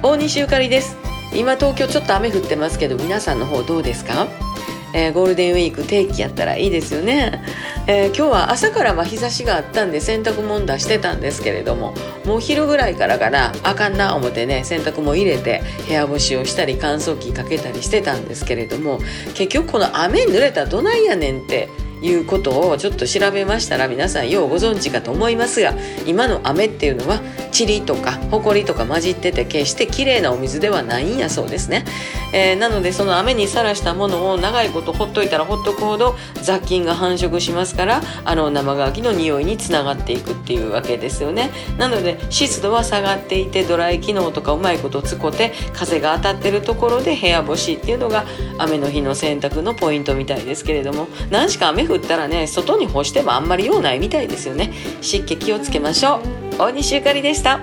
大西ゆかりです。今東京ちょっと雨降ってますけど皆さんの方どうですか？えー、ゴールデンウィーク定期やったらいいですよね、えー、今日は朝からま日差しがあったんで洗濯物出してたんですけれどももう昼ぐらいからかなあかんな思ってね洗濯物入れて部屋干しをしたり乾燥機かけたりしてたんですけれども結局この雨濡れたらどないやねんっていうことをちょっと調べましたら皆さんようご存知かと思いますが今の雨っていうのは塵とか埃とか混じってて決して綺麗なお水ではないんやそうですね、えー、なのでその雨にさらしたものを長いことほっといたらほっとくほど雑菌が繁殖しますからあの生乾きの匂いにつながっていくっていうわけですよね。なので湿度は下がっていてドライ機能とかうまいこと使って風が当たってるところで部屋干しっていうのが雨の日の洗濯のポイントみたいですけれども何しか雨降ったらね外に干してもあんまり用ないみたいですよね。湿気気をつけましょう。大西ゆかりでした。